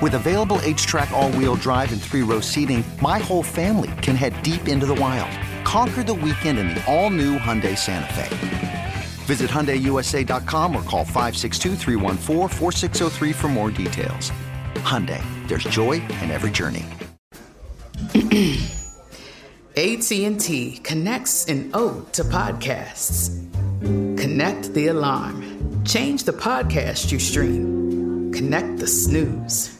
With available HTRAC all-wheel drive and three-row seating, my whole family can head deep into the wild. Conquer the weekend in the all-new Hyundai Santa Fe. Visit HyundaiUSA.com or call 562 for more details. Hyundai, there's joy in every journey. AT&T connects an ode to podcasts. Connect the alarm. Change the podcast you stream. Connect the snooze.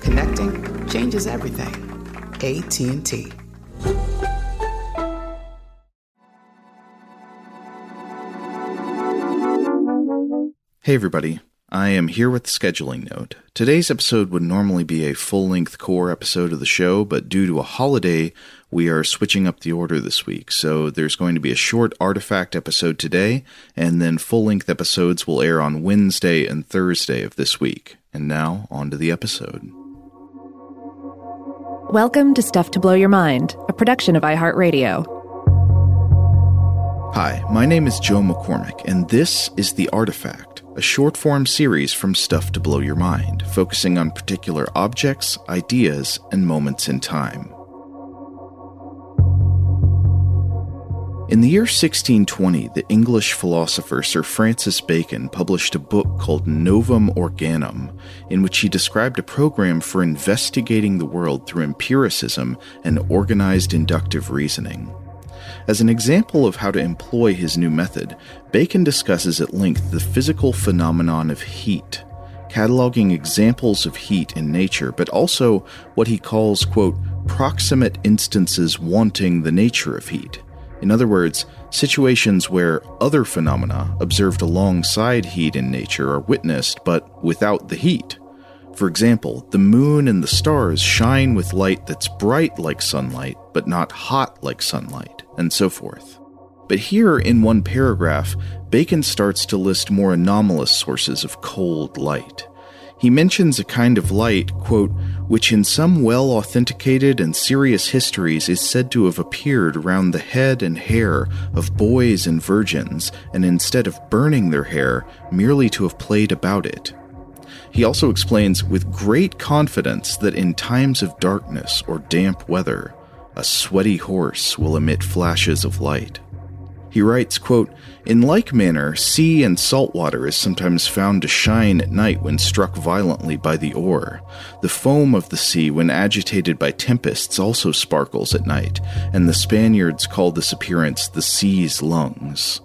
Connecting changes everything. AT&T. Hey everybody. I am here with the scheduling note. Today's episode would normally be a full length core episode of the show, but due to a holiday, we are switching up the order this week. So there's going to be a short artifact episode today, and then full length episodes will air on Wednesday and Thursday of this week. And now, on to the episode. Welcome to Stuff to Blow Your Mind, a production of iHeartRadio. Hi, my name is Joe McCormick, and this is The Artifact, a short form series from Stuff to Blow Your Mind, focusing on particular objects, ideas, and moments in time. In the year 1620, the English philosopher Sir Francis Bacon published a book called Novum Organum, in which he described a program for investigating the world through empiricism and organized inductive reasoning. As an example of how to employ his new method, Bacon discusses at length the physical phenomenon of heat, cataloging examples of heat in nature, but also what he calls, quote, proximate instances wanting the nature of heat in other words, situations where other phenomena observed alongside heat in nature are witnessed but without the heat. For example, the moon and the stars shine with light that's bright like sunlight but not hot like sunlight, and so forth. But here, in one paragraph, Bacon starts to list more anomalous sources of cold light. He mentions a kind of light, quote, which in some well authenticated and serious histories is said to have appeared round the head and hair of boys and virgins, and instead of burning their hair, merely to have played about it. He also explains with great confidence that in times of darkness or damp weather, a sweaty horse will emit flashes of light. He writes, quote, In like manner, sea and salt water is sometimes found to shine at night when struck violently by the oar. The foam of the sea, when agitated by tempests, also sparkles at night, and the Spaniards call this appearance the sea's lungs.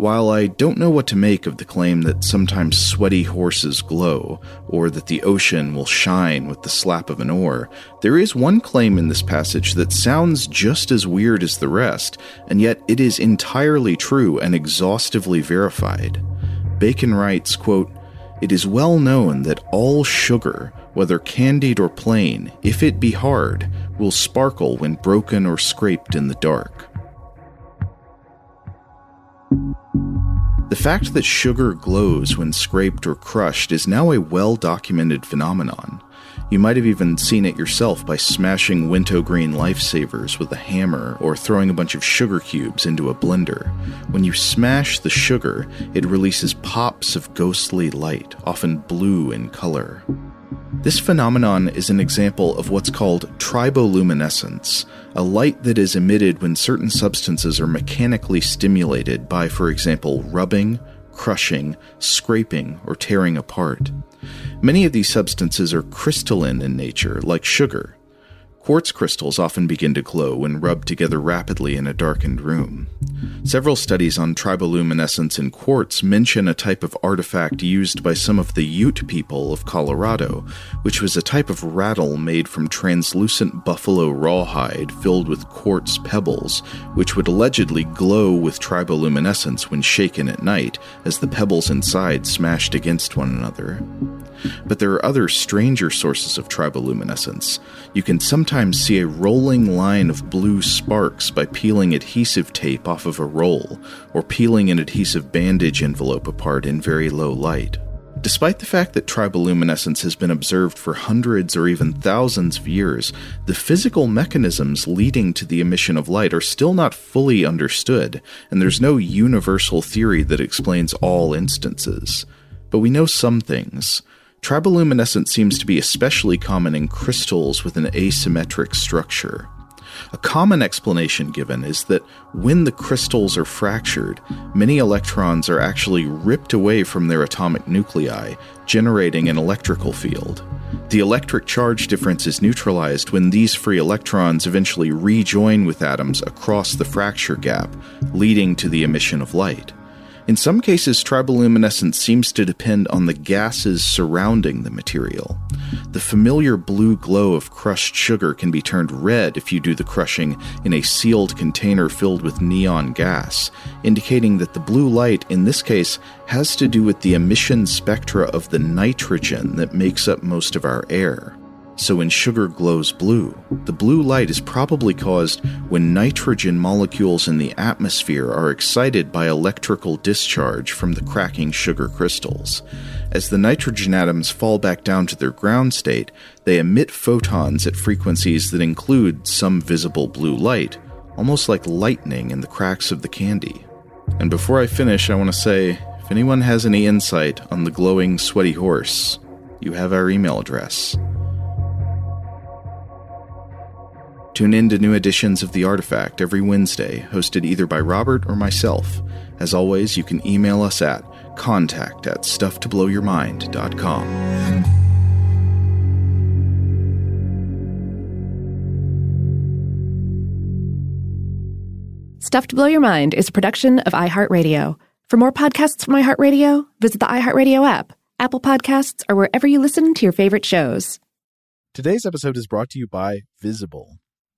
While I don't know what to make of the claim that sometimes sweaty horses glow, or that the ocean will shine with the slap of an oar, there is one claim in this passage that sounds just as weird as the rest, and yet it is entirely true and exhaustively verified. Bacon writes, quote, It is well known that all sugar, whether candied or plain, if it be hard, will sparkle when broken or scraped in the dark. The fact that sugar glows when scraped or crushed is now a well documented phenomenon. You might have even seen it yourself by smashing Wintergreen lifesavers with a hammer or throwing a bunch of sugar cubes into a blender. When you smash the sugar, it releases pops of ghostly light, often blue in color. This phenomenon is an example of what's called triboluminescence, a light that is emitted when certain substances are mechanically stimulated by, for example, rubbing, crushing, scraping, or tearing apart. Many of these substances are crystalline in nature, like sugar, Quartz crystals often begin to glow when rubbed together rapidly in a darkened room. Several studies on triboluminescence in quartz mention a type of artifact used by some of the Ute people of Colorado, which was a type of rattle made from translucent buffalo rawhide filled with quartz pebbles, which would allegedly glow with triboluminescence when shaken at night as the pebbles inside smashed against one another. But there are other stranger sources of triboluminescence. You can sometimes see a rolling line of blue sparks by peeling adhesive tape off of a roll, or peeling an adhesive bandage envelope apart in very low light. Despite the fact that triboluminescence has been observed for hundreds or even thousands of years, the physical mechanisms leading to the emission of light are still not fully understood, and there's no universal theory that explains all instances. But we know some things. Triboluminescence seems to be especially common in crystals with an asymmetric structure. A common explanation given is that when the crystals are fractured, many electrons are actually ripped away from their atomic nuclei, generating an electrical field. The electric charge difference is neutralized when these free electrons eventually rejoin with atoms across the fracture gap, leading to the emission of light. In some cases, triboluminescence seems to depend on the gases surrounding the material. The familiar blue glow of crushed sugar can be turned red if you do the crushing in a sealed container filled with neon gas, indicating that the blue light, in this case, has to do with the emission spectra of the nitrogen that makes up most of our air. So when sugar glows blue, the blue light is probably caused when nitrogen molecules in the atmosphere are excited by electrical discharge from the cracking sugar crystals. As the nitrogen atoms fall back down to their ground state, they emit photons at frequencies that include some visible blue light, almost like lightning in the cracks of the candy. And before I finish, I want to say if anyone has any insight on the glowing, sweaty horse, you have our email address. Tune in to new editions of The Artifact every Wednesday, hosted either by Robert or myself. As always, you can email us at contact at stufftoblowyourmind.com. Stuff to Blow Your Mind is a production of iHeartRadio. For more podcasts from iHeartRadio, visit the iHeartRadio app, Apple Podcasts, or wherever you listen to your favorite shows. Today's episode is brought to you by Visible.